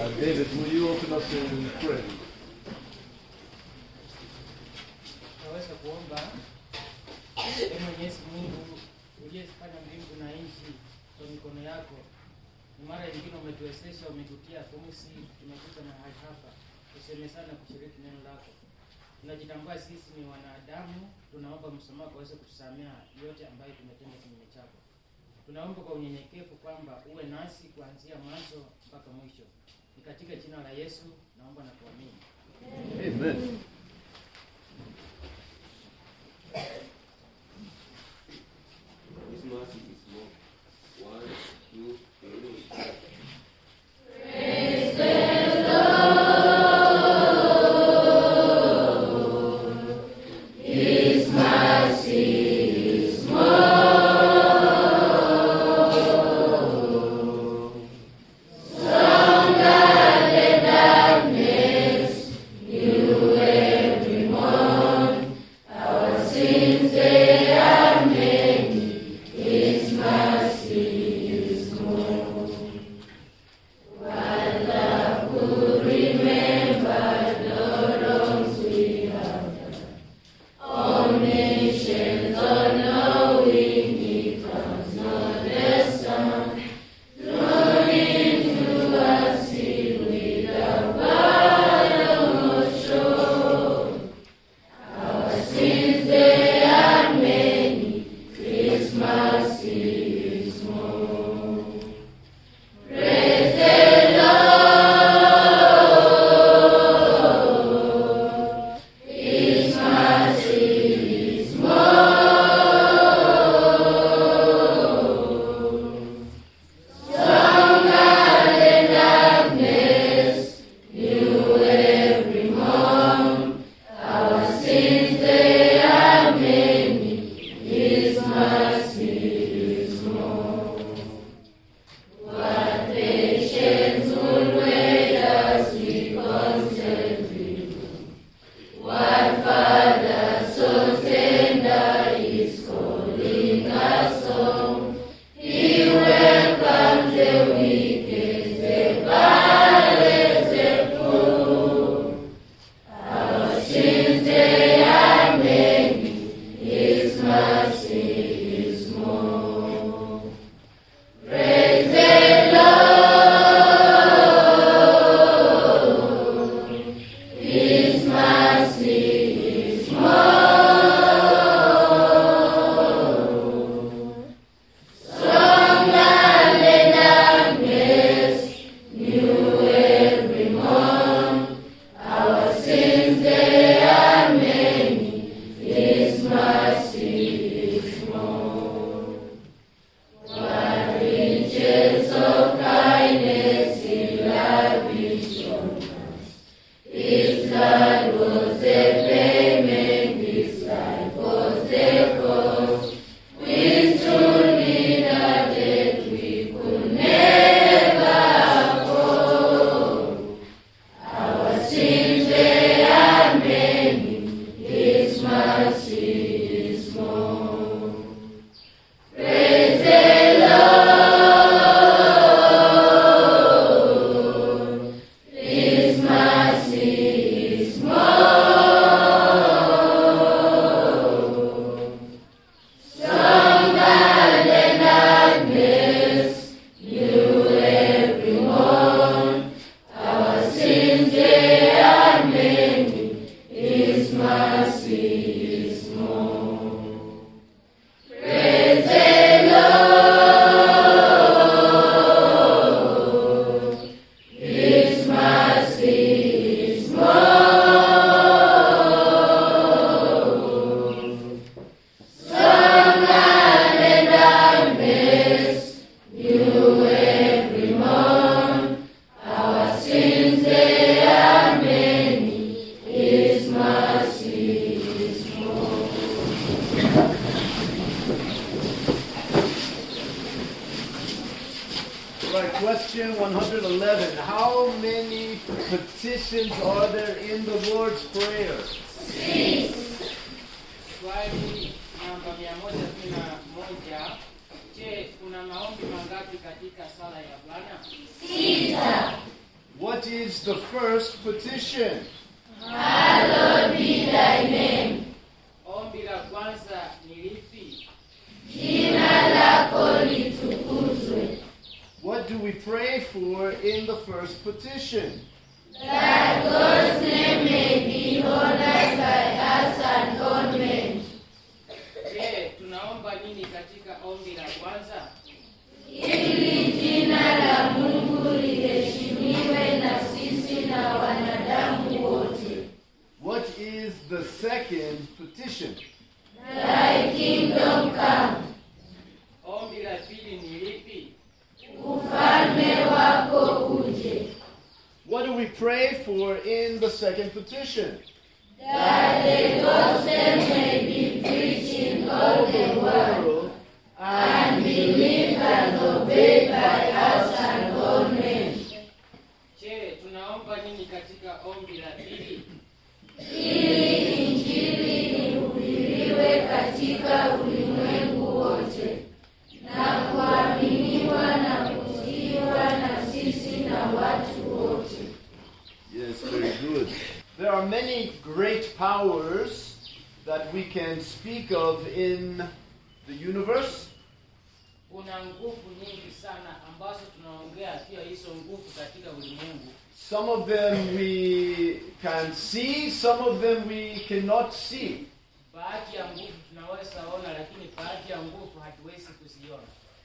Uh, David, will you open us in prayer? Mungu uliyezifanya mbingu na kwa mikono yako, ni mara nyingine umetuwezesha, umetutia pumzi, tumekuja mahali hapa kusemezana, kushiriki neno lako. Tunajitambua sisi ni wanadamu, tunaomba msamaha aweze kutusamea yote ambayo tumetenda kinyume chako. Tunaomba kwa unyenyekevu kwamba uwe nasi kuanzia mwanzo mpaka mwisho. Ni katika jina la Yesu naomba na kuamini. Amen. Christmas question 111. How many petitions are there in the Lord's Prayer? Swali namba mia moja kumi na moja. Je, kuna maombi mangapi katika sala ya Bwana? What is the first petition? Ombi la kwanza ni lipi? What do we pray for in the first petition? Je, tunaomba nini katika ombi la kwanza? What is the second petition? Thy kingdom come. Ombi la pili ni lipi? What do we pray for in the second petition? That the gospel may be preached in all the world and believe and obey by us Yes, very good. There are many great powers that we can speak of in the universe. Kuna nguvu nyingi sana ambazo tunaongea pia hizo nguvu katika ulimwengu. Some of them we can see, some of them we cannot see. Baadhi ya nguvu tunaweza ona, lakini baadhi ya nguvu hatuwezi kuziona.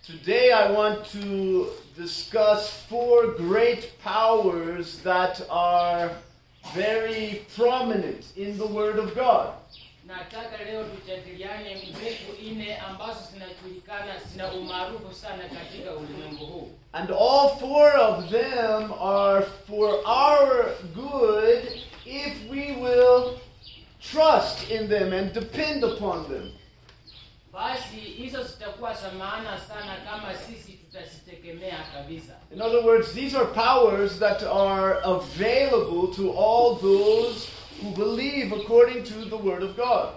Today I want to discuss four great powers that are very prominent in the Word of God. Nataka leo tujadiliane nguvu nne ambazo zinajulikana, zina umaarufu sana katika ulimwengu huu, And all four of them are for our good if we will trust in them and depend upon them. basi hizo zitakuwa za maana sana kama sisi tutazitegemea kabisa. In other words, these are powers that are available to all those who believe according to the Word of God.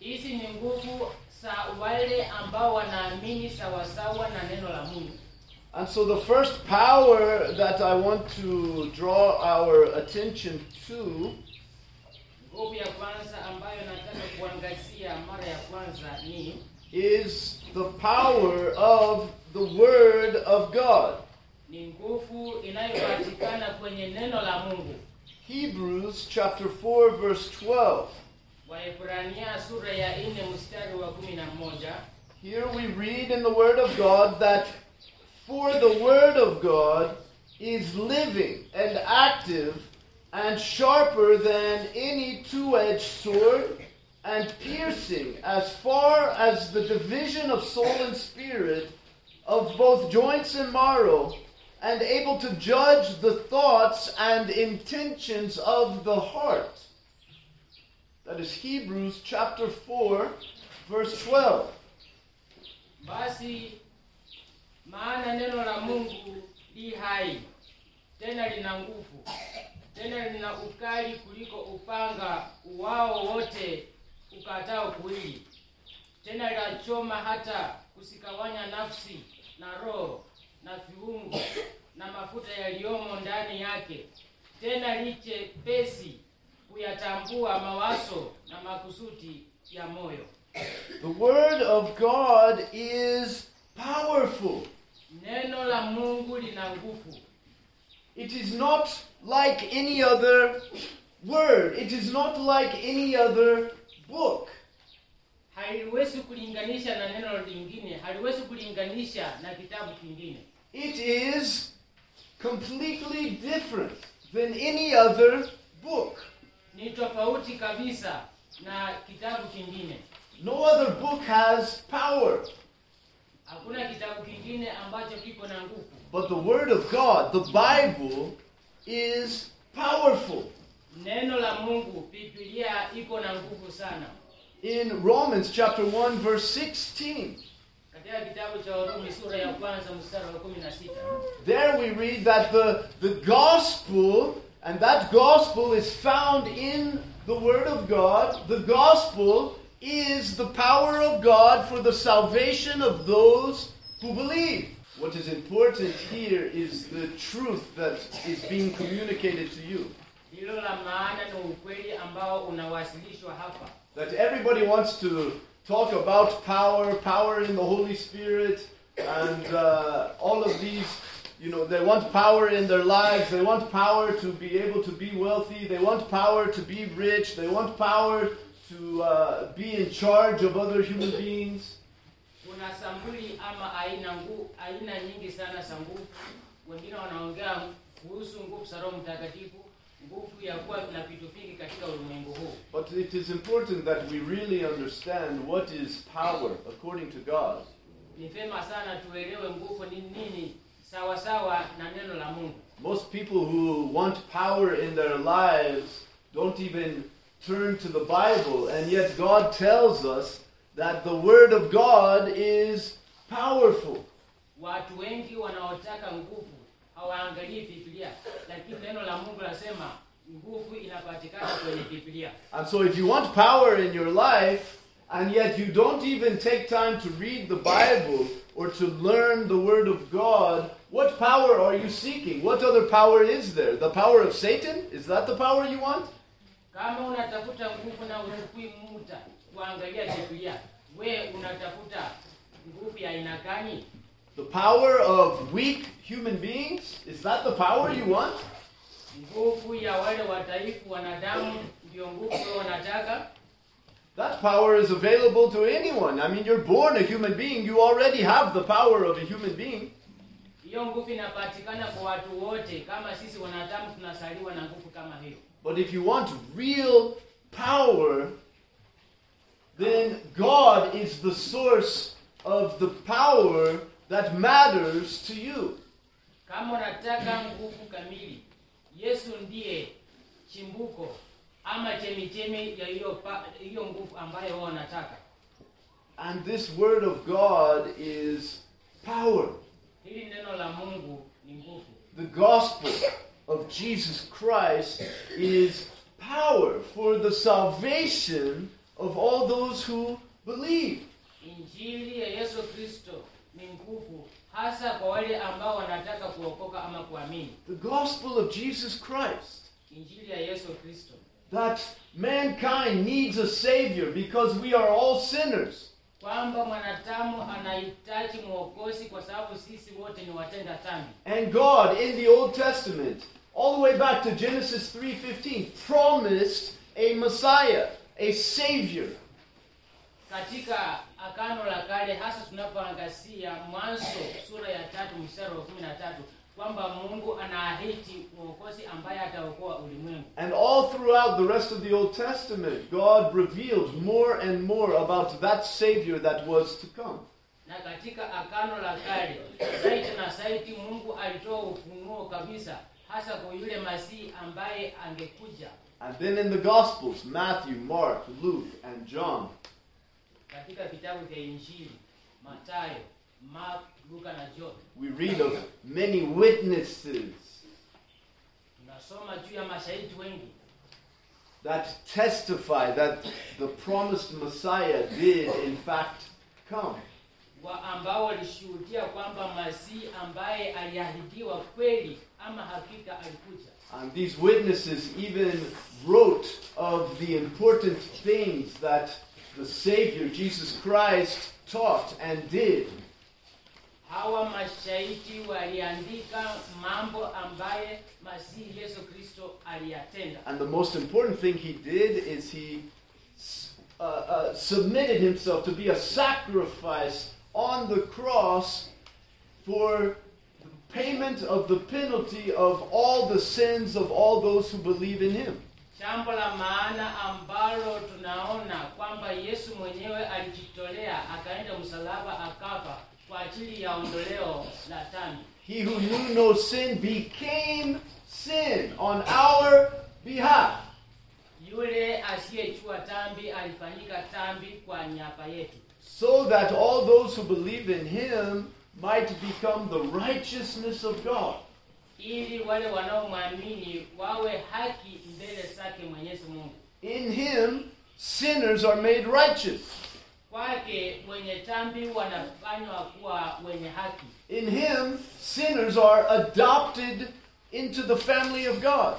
Hizi ni nguvu za wale ambao wanaamini sawasawa na neno la Mungu. And so the first power that I want to draw our attention to Nguvu ya kwanza ambayo nataka kuangazia mara ya kwanza ni is the power of the Word of God. ni nguvu inayopatikana kwenye neno la Mungu. Hebrews chapter 4 verse 12. Waebrania sura ya nne mstari wa kumi na moja Here we read in the Word of God that for the Word of God is living and active and sharper than any two edged sword and piercing as far as the division of soul and spirit, of both joints and marrow, and able to judge the thoughts and intentions of the heart. That is Hebrews chapter 4, verse 12. Basi maana neno la Mungu li hai tena lina nguvu tena lina ukali kuliko upanga wao wote ukatao kuwili, tena lachoma hata kusikawanya nafsi na roho na viungo na mafuta yaliyomo ndani yake, tena liche pesi kuyatambua mawazo na makusudi ya moyo. The Word of God is powerful. Neno la Mungu lina nguvu. It is not like any other word, it is not like any other book. haliwezi kulinganisha na neno lingine, haliwezi kulinganisha na kitabu kingine. It is completely different than any other book. Ni tofauti kabisa na kitabu kingine. No other book has power. Hakuna kitabu kingine ambacho kiko na nguvu, But the Word of God, the Bible, is powerful. neno la Mungu, Biblia iko na nguvu sana. In Romans chapter 1 verse 16, Katika kitabu cha Warumi sura ya kwanza mstari wa kumi na sita there we read that the, the gospel, and that gospel is found in the Word of God, the gospel is the power of God for the salvation of those who believe. What is important here is the truth that is being communicated to you. Hilo la maana ni ukweli ambao unawasilishwa hapa. That everybody wants to talk about power, power in the Holy Spirit, and uh, all of these. You know, they want power in their lives. They want power to be able to be wealthy. They want power to be rich. They want power to uh, be in charge of other human beings. Kuna sampuli ama aina ngu, aina nyingi sana za nguvu. Wengine wanaongea kuhusu nguvu za Roho Mtakatifu, nguvu ya kuwa na vitu vingi katika ulimwengu huu. But it is important that we really understand what is power according to God. Ni vema sana tuelewe nguvu ni nini sawa sawa na neno la Mungu. Most people who want power in their lives don't even turn to the Bible, and yet God tells us that the Word of God is powerful. Watu wengi wanaotaka nguvu hawaangalii Biblia, lakini neno la Mungu lasema nguvu inapatikana kwenye Biblia. And so, if you want power in your life, and yet you don't even take time to read the Bible or to learn the Word of God, what power are you seeking? What other power is there? The power of Satan? Is that the power you want? Kama unatafuta nguvu na uchukui muda kuangalia Biblia, we unatafuta nguvu ya aina gani? The power of weak human beings? Is that the power you want? Nguvu ya wale wadhaifu wanadamu ndio nguvu wanataka? That power is available to anyone. I mean, you're born a human being, you already have the power of a human being. Hiyo nguvu inapatikana kwa watu wote, kama sisi wanadamu tunasaliwa na nguvu kama hiyo. But if you want real power, then God is the source of the power that matters to you. Kama unataka nguvu kamili, Yesu ndiye chimbuko ama chemichemi ya hiyo nguvu ambayo wao wanataka. And this Word of God is power. Hili neno la Mungu ni nguvu. The gospel of Jesus Christ is power for the salvation of all those who believe. Injili ya Yesu Kristo ni nguvu hasa kwa wale ambao wanataka kuokoka ama kuamini. The gospel of Jesus Christ. Injili ya Yesu Kristo that mankind needs a savior because we are all sinners. kwamba mwanadamu anahitaji mwokozi kwa sababu sisi wote ni watenda dhambi. And God in the Old Testament, all the way back to Genesis 3:15, promised a Messiah, a savior. Katika Agano la Kale, hasa tunapoangazia Mwanzo sura ya tatu mstari wa kumi na tatu kwamba Mungu anaahidi mwokozi ambaye ataokoa ulimwengu. And all throughout the rest of the Old Testament, God revealed more and more about that savior that was to come. Na katika Agano la Kale zaidi na zaidi Mungu alitoa ufunuo kabisa, hasa kwa yule Masihi ambaye angekuja. And then in the Gospels, Matthew, Mark, Luke, and John, Katika vitabu vya Injili Mathayo, Mark, Luka na John. We read of many witnesses tunasoma juu ya mashahidi wengi. that testify that the promised Messiah did in fact come. ambao walishuhudia kwamba Masihi ambaye aliahidiwa kweli ama hakika alikuja. And these witnesses even wrote of the important things that the Savior, Jesus Christ, taught and did. Hawa mashahidi waliandika mambo ambaye Masihi Yesu Kristo aliyatenda, And the most important thing he did is he uh, uh, submitted himself to be a sacrifice on the cross for payment of the penalty of all the sins of all those who believe in him. jambo la maana ambalo tunaona kwamba Yesu mwenyewe alijitolea akaenda msalaba akafa kwa ajili ya ondoleo la dhambi. He who knew no sin became sin on our behalf. Yule asiyejua dhambi alifanyika dhambi kwa niaba yetu, so that all those who believe in him might become the righteousness of God. ili wale wanaomwamini wawe haki mbele zake Mwenyezi Mungu. In him, sinners are made righteous. kwake wenye tambi wanafanywa kuwa wenye haki In him, sinners are adopted into the family of God.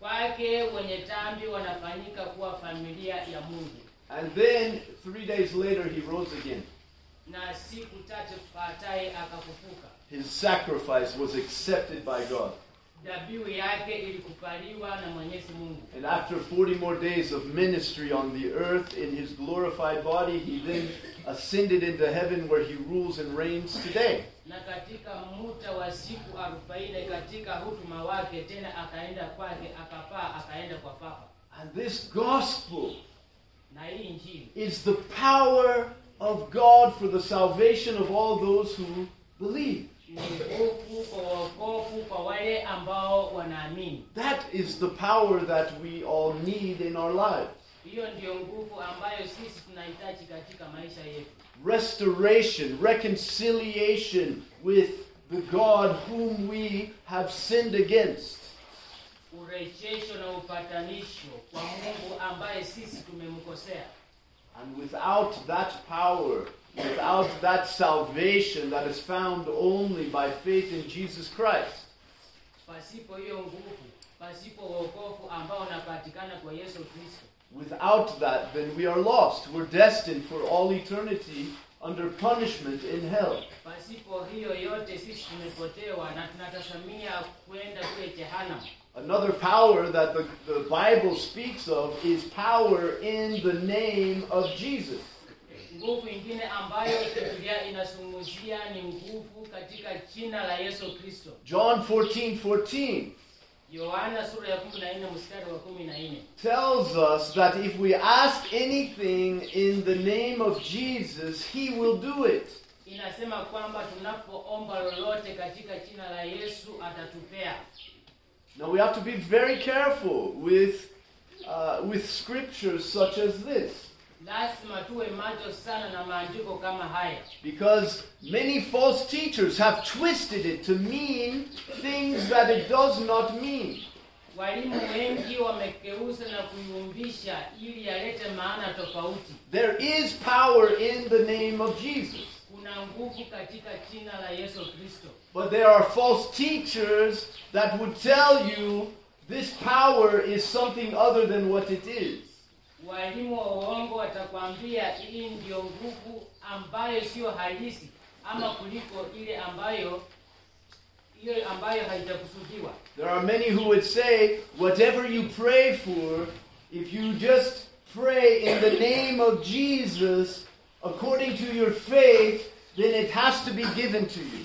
kwake wenye tambi wanafanyika kuwa familia ya mungu And then, three days later, he rose again. His sacrifice was accepted by God. dhabihu yake ilikubaliwa na mwenyezi mungu And after 40 more days of ministry on the earth in his glorified body, he then ascended into heaven where he rules and reigns today. na katika muda wa siku arobaini katika hutuma wake tena akaenda kwake akapaa akaenda kwa papa And this gospel na hii injili is the power of God for the salvation of all those who believe. That is the power that we all need in our lives. Restoration, reconciliation with the God whom we have sinned against. And without that power, without that salvation that is found only by faith in Jesus Christ, pasipo hiyo nguvu pasipo wokovu ambao unapatikana kwa yesu kristo without that, then we are lost. We're destined for all eternity under punishment in hell. Pasipo hiyo yote sisi tumepotewa na tunatazamia kwenda kule jehanamu Another power that the, the Bible speaks of is power in the name of Jesus. nguvu ingine ambayo biblia inazungumzia ni nguvu katika jina la yesu kristo John 14 14 yohana sura ya 14 mstari wa 14 tells us that if we ask anything in the name of Jesus, he will do it. inasema kwamba tunapoomba lolote katika jina la yesu atatupea Now we have to be very careful with, uh, with scriptures such as this. lazima tuwe macho sana na maandiko kama haya Because many false teachers have twisted it to mean things that it does not mean. walimu wengi wamekeuza na kuiumbisha ili yalete maana tofauti There is power in the name of Jesus. Kuna nguvu katika jina la yesu kristo But there are false teachers that would tell you this power is something other than what it is. walimu wa uongo watakwambia hii ndiyo nguvu ambayo siyo halisi ama kuliko ile ambayo hiyo ambayo haijakusudiwa There are many who would say, whatever you pray for, if you just pray in the name of Jesus according to your faith, then it has to be given to you.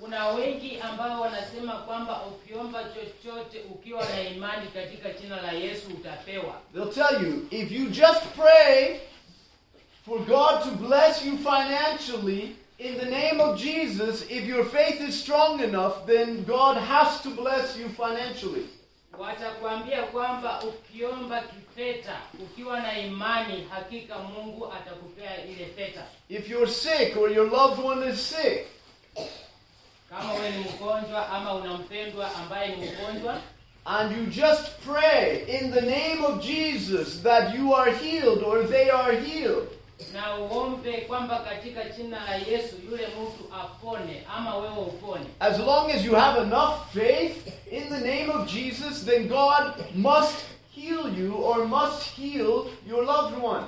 Kuna wengi ambao wanasema kwamba ukiomba chochote ukiwa na imani katika jina la yesu utapewa They'll tell you, if you just pray for God to bless you financially in the name of Jesus, if your faith is strong enough, then God has to bless you financially. watakwambia kwamba ukiomba kifeta ukiwa na imani hakika mungu atakupea ile feta If you're sick or your loved one is sick, kama wewe ni mgonjwa ama una mpendwa ambaye ni mgonjwa and you just pray in the name of Jesus that you are healed or they are healed, na uombe kwamba katika jina la yesu yule mtu apone ama wewe upone as long as you have enough faith in the name of Jesus, then God must heal you or must heal your loved one.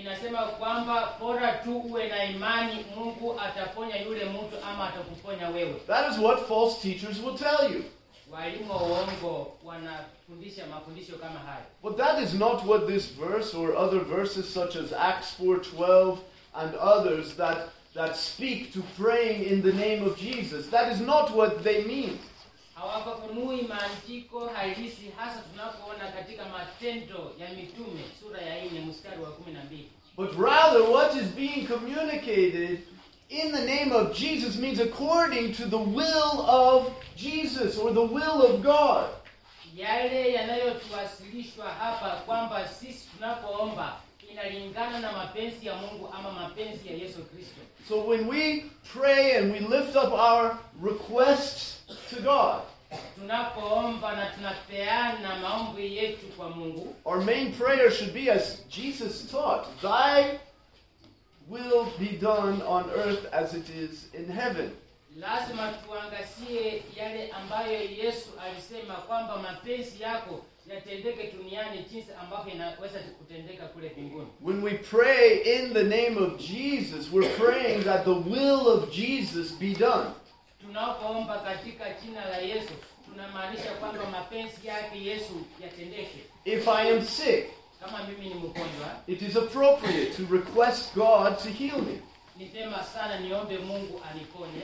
Inasema kwamba bora tu uwe na imani mungu ataponya yule mtu ama atakuponya wewe That is what false teachers will tell you. walimu wa uongo wanafundisha mafundisho kama haya But that is not what this verse or other verses such as Acts 4:12 and others that that speak to praying in the name of Jesus. That is not what they mean. Maandiko halisi hasa tunapoona katika matendo ya mitume sura ya mstari wa kumi na mbili But rather what is being communicated in the name of Jesus means according to the will of Jesus or the will of God. yale yanayotuwasilishwa hapa kwamba sisi tunapoomba inalingana na mapenzi ya mungu ama mapenzi ya yesu kristo So when we pray and we lift up our requests to God, tunapoomba na tunapeana maombi yetu kwa mungu Our main prayer should be as Jesus taught, Thy will be done on earth as it is in heaven. lazima tuangazie yale ambayo yesu alisema kwamba mapenzi yako yatendeke duniani jinsi ambavyo inaweza kutendeka kule mbinguni When we pray in the name of Jesus, we're praying that the will of Jesus be done. Katika jina la yesu tunamaanisha kwamba mapenzi yake yesu yatendeke If I am sick, kama mimi ni mgonjwa it is appropriate to request God to heal me. ni vyema sana niombe mungu aniponye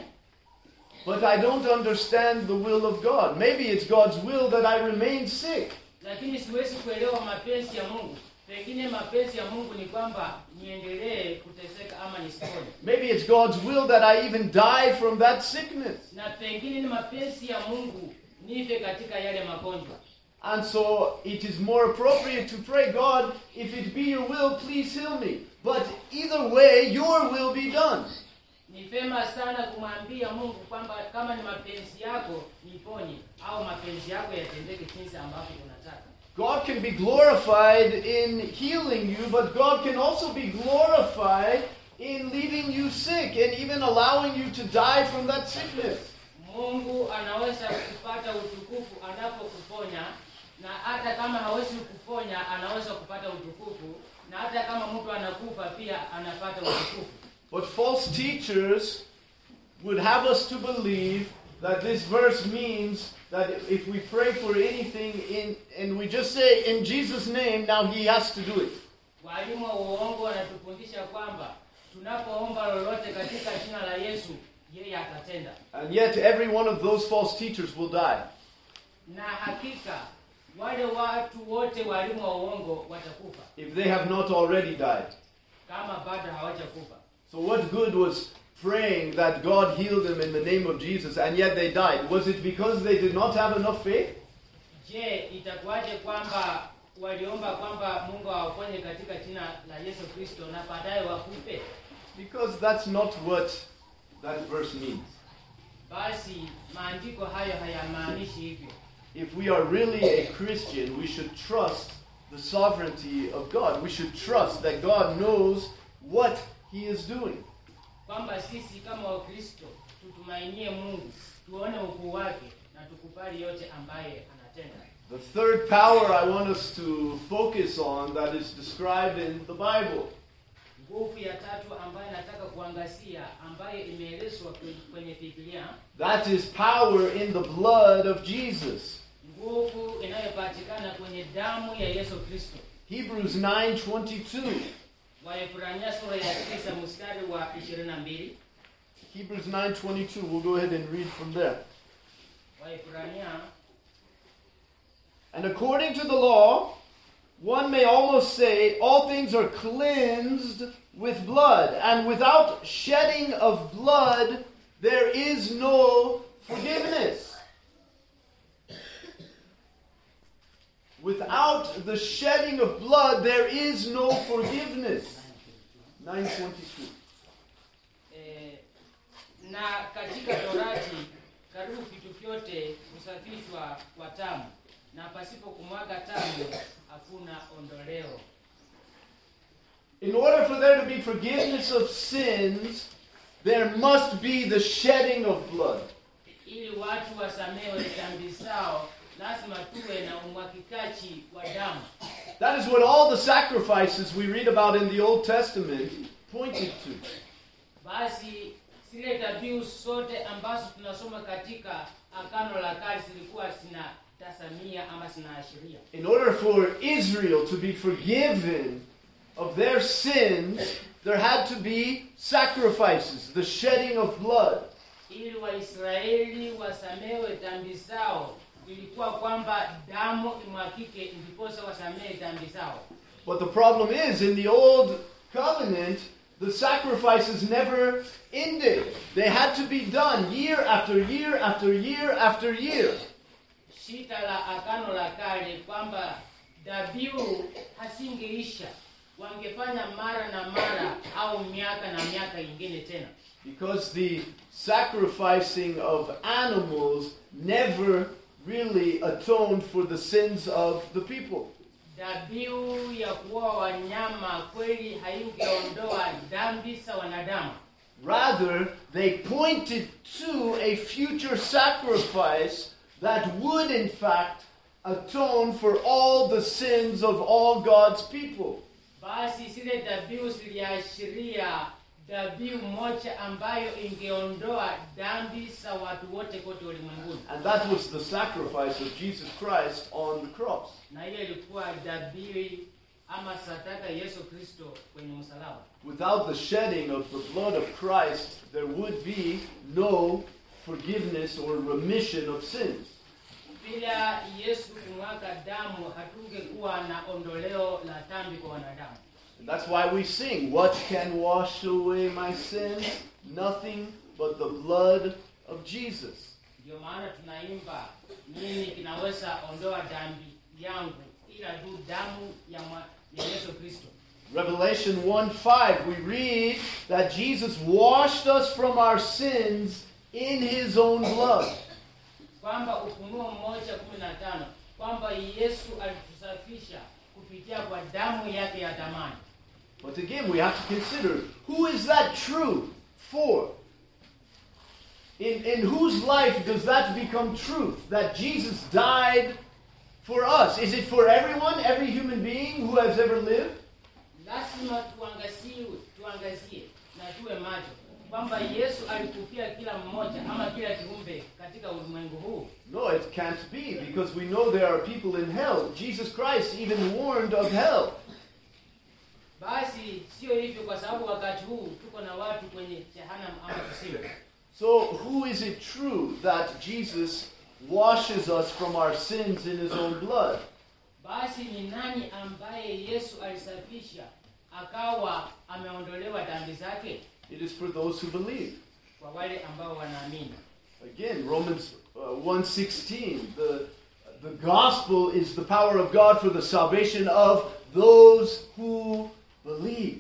But I don't understand the will of God. Maybe it's God's will that I remain sick. lakini siwezi kuelewa mapenzi ya mungu pengine mapenzi ya mungu ni kwamba niendelee kuteseka ama nisipone Maybe it's God's will that I even die from that sickness. na pengine ni mapenzi ya mungu nife katika yale magonjwa And so it is more appropriate to pray, God, if it be your will, please heal me. But either way, your will be done. ni vyema sana kumwambia mungu kwamba kama ni mapenzi yako niponye au mapenzi yako yatendeke jinsi ambavyo unataka God can be glorified in healing you, but God can also be glorified in leaving you sick and even allowing you to die from that sickness. mungu anaweza kupata utukufu anapokuponya na hata kama hawezi kuponya anaweza kupata utukufu na hata kama mtu anakufa pia anapata utukufu But false teachers would have us to believe that this verse means that if we pray for anything in and we just say in Jesus' name, now he has to do it. walimu wa uongo wanatufundisha kwamba tunapoomba lolote katika jina la yesu yeye atatenda And yet every one of those false teachers will die. na hakika wale watu wote walimu wa uongo watakufa if they have not already died. kama bado hawajakufa So what good was praying that God healed them in the name of Jesus and yet they died? Was it because they did not have enough faith? je itakuwaje kwamba waliomba kwamba mungu awaponye katika jina la yesu kristo na baadaye wakufe Because that's not what that verse means. basi maandiko hayo hayamaanishi hivyo If we are really a Christian, we should trust the sovereignty of God. We should trust that God knows what He is doing. Kwamba sisi kama wakristo tutumainie mungu tuone ukuu wake na tukubali yote ambaye anatenda The third power I want us to focus on that is described in the Bible nguvu ya tatu ambayo nataka kuangazia ambayo imeelezwa kwenye biblia that is power in the blood of Jesus. nguvu inayopatikana kwenye damu ya yesu kristo Hebrews 9:22. Waebrania sura ya tisa mstari wa 22 Hebrews 9:22. We'll go ahead and read from there. waebrania And according to the law, one may almost say all things are cleansed with blood, and without shedding of blood there is no forgiveness. Without the shedding of blood there is no forgiveness. 922. eh, na katika torati karibu vitu vyote husafishwa kwa tamu na pasipo kumwaga tamu hakuna ondoleo In order for there to be forgiveness of sins, there must be the shedding of blood. ili watu wasamewe dhambi zao lazima tuwe na umwagikaji wa damu That is what all the sacrifices we read about in the Old Testament pointed to. basi zile dhabihu zote ambazo tunasoma katika agano la kale zilikuwa zinatasamia ama zinaashiria In order for Israel to be forgiven of their sins, there had to be sacrifices, the shedding of blood. Ili waisraeli wasamewe dhambi zao ilikuwa kwamba damu ndiposa wasamehe dhambi zao But the problem is, in the Old Covenant, the sacrifices never ended. They had to be done year after year after year after year. shita la agano la kale kwamba dhabihu hasingeisha wangefanya mara na mara au miaka na miaka ingine tena Because the sacrificing of animals never really atoned for the sins of the people. dhabihu ya kuua wanyama kweli haingeondoa dhambi za wanadamu Rather, they pointed to a future sacrifice that would, in fact, atone for all the sins of all God's people. basi zile dhabihu ziliashiria dhabihu moja ambayo ingeondoa dhambi za watu wote kote ulimwenguni And that was the sacrifice of Jesus Christ on the cross. na hiyo ilikuwa dhabihu ama sadaka yesu kristo kwenye msalaba Without the shedding of the blood of Christ, there would be no forgiveness or remission of sins. bila yesu kumwaga damu hatungekuwa na ondoleo la dhambi kwa wanadamu that's why we sing, What can wash away my sins? Nothing but the blood of Jesus. ndio maana tunaimba nini kinaweza ondoa dhambi yangu ila tu damu ya, yesu kristo Revelation 1 5, we read that Jesus washed us from our sins in his own blood. kwamba ufunuo mmoja kumi na tano kwamba yesu alitusafisha kupitia kwa damu yake ya damani But again, we have to consider who is that true for? In, in whose life does that become truth? That Jesus died for us? Is it for everyone, every human being who has ever lived? lazima tuangazie tuangazie na tuwe macho kwamba yesu alikufia kila mmoja ama kila kiumbe katika ulimwengu huu No, it can't be because we know there are people in hell. Jesus Christ even warned of hell. Basi sio hivyo kwa sababu wakati huu tuko na watu kwenye jehanamu ama So, who is it true that Jesus washes us from our sins in his own blood? basi ni nani ambaye yesu alisafisha akawa ameondolewa dhambi zake It is for those who believe. kwa wale ambao wanaamini Again, Romans uh, 1:16, the the gospel is the power of God for the salvation of those who believe.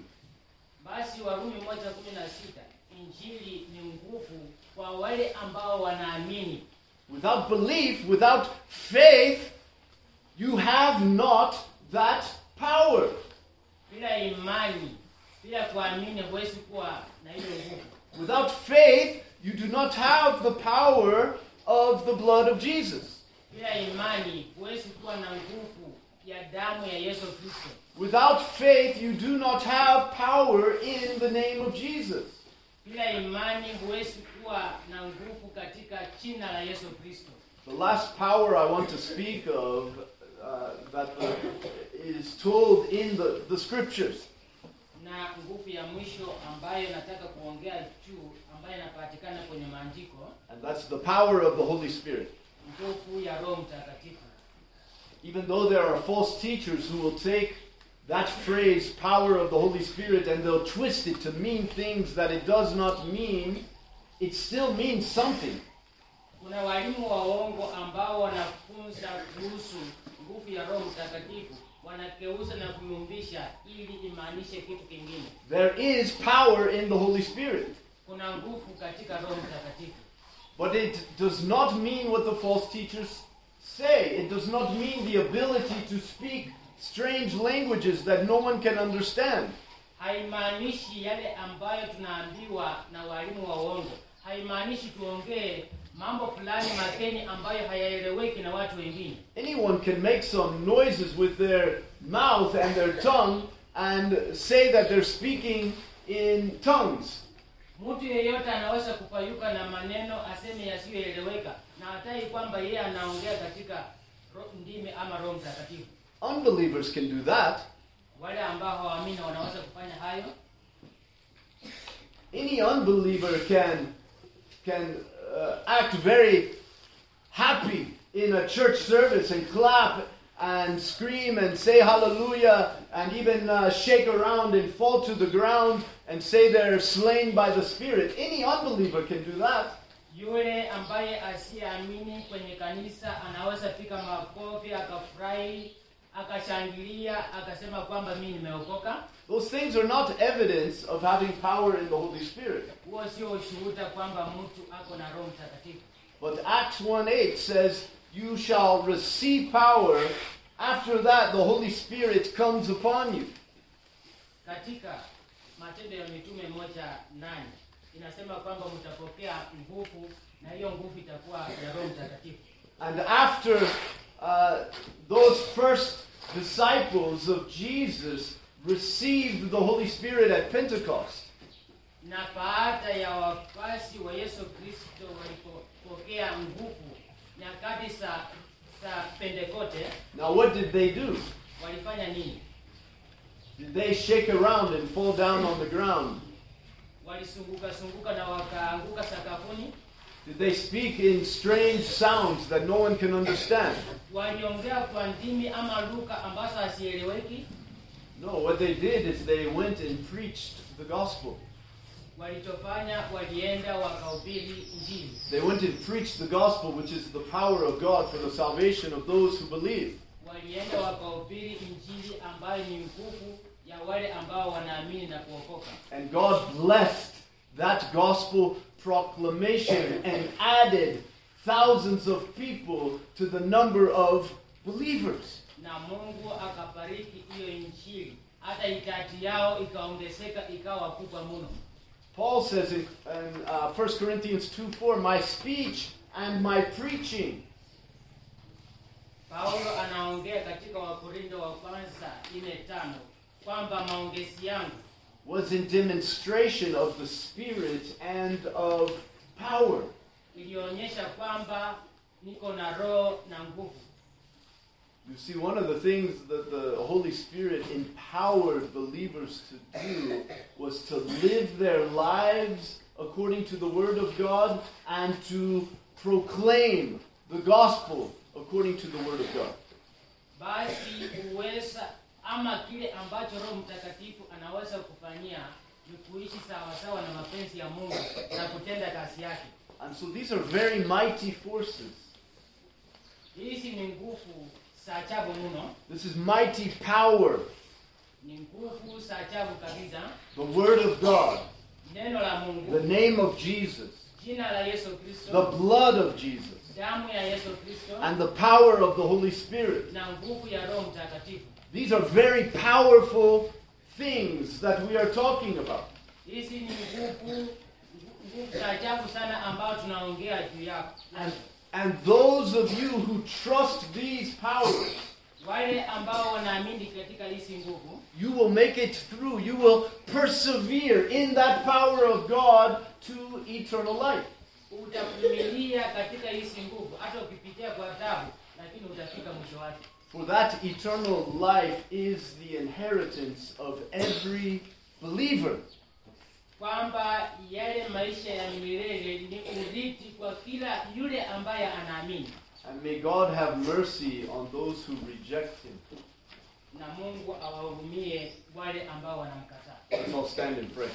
basi warumi moja kumi na sita injili ni nguvu kwa wale ambao wanaamini Without belief, without faith, you have not that power. bila imani bila kuamini huwezi kuwa na hiyo nguvu Without faith, you do not have the power of the blood of Jesus. bila imani huwezi kuwa na nguvu ya damu ya yesu kristo Without faith, you do not have power in the name of Jesus. bila imani huwezi kuwa na nguvu katika jina la yesu kristo The last power I want to speak of uh, that the, is told in the, the scriptures na nguvu ya mwisho ambayo nataka kuongea juu ambayo inapatikana kwenye maandiko and that's the power of the Holy Spirit. nguvu ya roho mtakatifu Even though there are false teachers who will take that phrase, power of the Holy Spirit, and they'll twist it to mean things that it does not mean, it still means something. kuna walimu waongo ambao wanafunza kuhusu nguvu ya roho mtakatifu wanakeuza na kuyumbisha ili imaanishe kitu kingine There is power in the Holy Spirit, kuna nguvu katika roho mtakatifu but it does not mean what the false teachers say. It does not mean the ability to speak strange languages that no one can understand. haimaanishi yale ambayo tunaambiwa na walimu wa uongo haimaanishi tuongee mambo fulani mageni ambayo hayaeleweki na watu wengine Anyone can make some noises with their mouth and their tongue and say that they're speaking in tongues. mtu yeyote anaweza kupayuka na maneno aseme yasiyoeleweka na hatai kwamba yeye anaongea katika ndimi ama roho mtakatifu Unbelievers can do that. wale ambao hawaamini wanaweza kufanya hayo Any unbeliever can can uh, act very happy in a church service and clap and scream and say hallelujah and even uh, shake around and fall to the ground and say they're slain by the Spirit. Any unbeliever can do that. yule ambaye asiyeamini kwenye kanisa anaweza makofi akafurahi akashangilia akasema kwamba mimi nimeokoka Those things are not evidence of having power in the Holy Spirit. huo sio ushuhuda kwamba mtu ako na roho mtakatifu But Acts 1 8 says, You shall receive power After that, the Holy Spirit comes upon you. katika matendo ya mitume moja nane inasema kwamba mtapokea nguvu na hiyo nguvu itakuwa ya roho mtakatifu And after uh, those first disciples of Jesus received the Holy Spirit at Pentecost, na baada ya wafasi wa yesu kristo walipopokea nguvu nyakati za za pentekote now what did they do? walifanya nini Did they shake around and fall down on the ground? walisunguka sunguka na wakaanguka sakafuni Did they speak in strange sounds that no one can understand? waliongea kwa ndimi ama lugha ambazo hazieleweki No, what they did is they went and preached the gospel. walichofanya walienda wakahubiri injili They went and preached the gospel, which is the power of God for the salvation of those who believe. walienda wakahubiri injili ambayo ni nguvu ya wale ambao wanaamini na kuokoka And God blessed that gospel proclamation and added thousands of people to the number of believers. na mungu akabariki hiyo injili. Hata idadi yao ikaongezeka ikawa kubwa mno Paul says in, in uh, 1 Corinthians 2 4, My speech and my preaching. Paulo anaongea katika wakorindo wa kwanza ine tano kwamba maongezi yangu was in demonstration of the Spirit and of power. ilionyesha kwamba niko na roho na nguvu You see, one of the things that the Holy Spirit empowered believers to do was to live their lives according to the Word of God and to proclaim the gospel according to the Word of God. Ama kile ambacho roho mtakatifu anaweza kufanyia ni kuishi sawasawa na mapenzi ya mungu na kutenda kazi yake. And so these are very mighty forces. hizi ni nguvu za ajabu mno. This is mighty power, ni nguvu za ajabu kabisa. The Word of God, neno la the name of Jesus, jina la yesu the blood of Jesus, damu ya yesu kristo. And the power of the Holy Spirit. na nguvu ya roho mtakatifu These are very powerful things that we are talking about. hizi ni nguvu nguvu za ajabu sana ambayo tunaongea juu yako And, and those of you who trust these powers, wale ambao wanaamini katika hizi nguvu you will make it through. You will persevere in that power of God to eternal life. Utavumilia katika hizi nguvu hata ukipitia kwa tabu lakini utafika mwisho wake For that eternal life is the inheritance of every believer. kwamba yale maisha ya milele ni urithi kwa kila yule ambaye anaamini And may God have mercy on those who reject Him. na mungu awahurumie wale ambao wanamkataa Let's all stand and pray.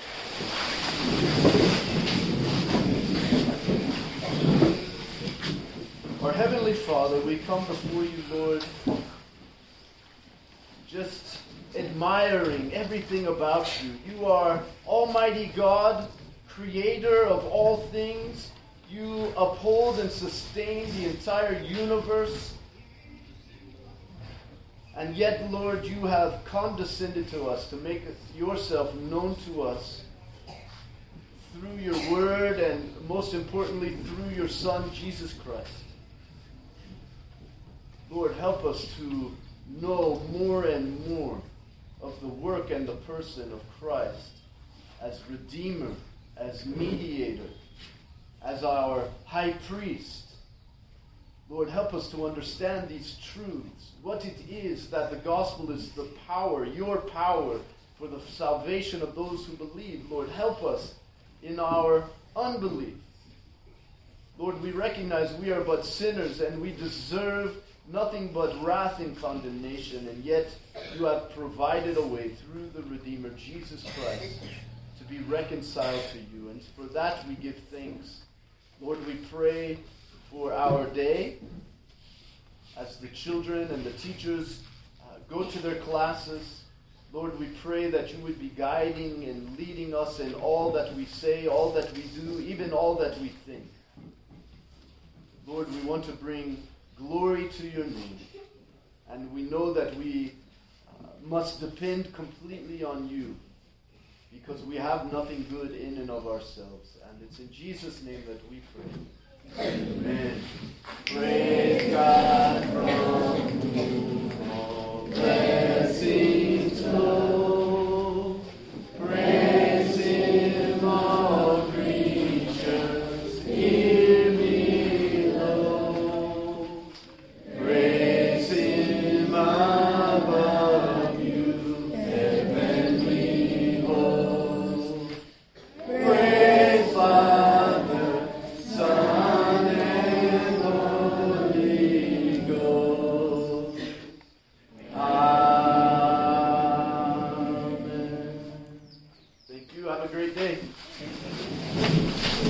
Our Heavenly Father, we come before you, Lord, just admiring everything about you. You are Almighty God, creator of all things. You uphold and sustain the entire universe. And yet, Lord, you have condescended to us to make yourself known to us through your word and, most importantly, through your Son, Jesus Christ. Lord, help us to know more and more of the work and the person of Christ as Redeemer, as Mediator, as our High Priest. Lord, help us to understand these truths. What it is that the gospel is the power, your power for the salvation of those who believe. Lord, help us in our unbelief. Lord, we recognize we are but sinners and we deserve nothing but wrath and condemnation, and yet you have provided a way through the Redeemer, Jesus Christ, to be reconciled to you. And for that we give thanks. Lord, we pray for our day as the children and the teachers uh, go to their classes. Lord, we pray that you would be guiding and leading us in all that we say, all that we do, even all that we think. Lord, we want to bring Glory to your name. And we know that we uh, must depend completely on you because we have nothing good in and of ourselves. And it's in Jesus' name that we pray. Amen. Praise God from whom all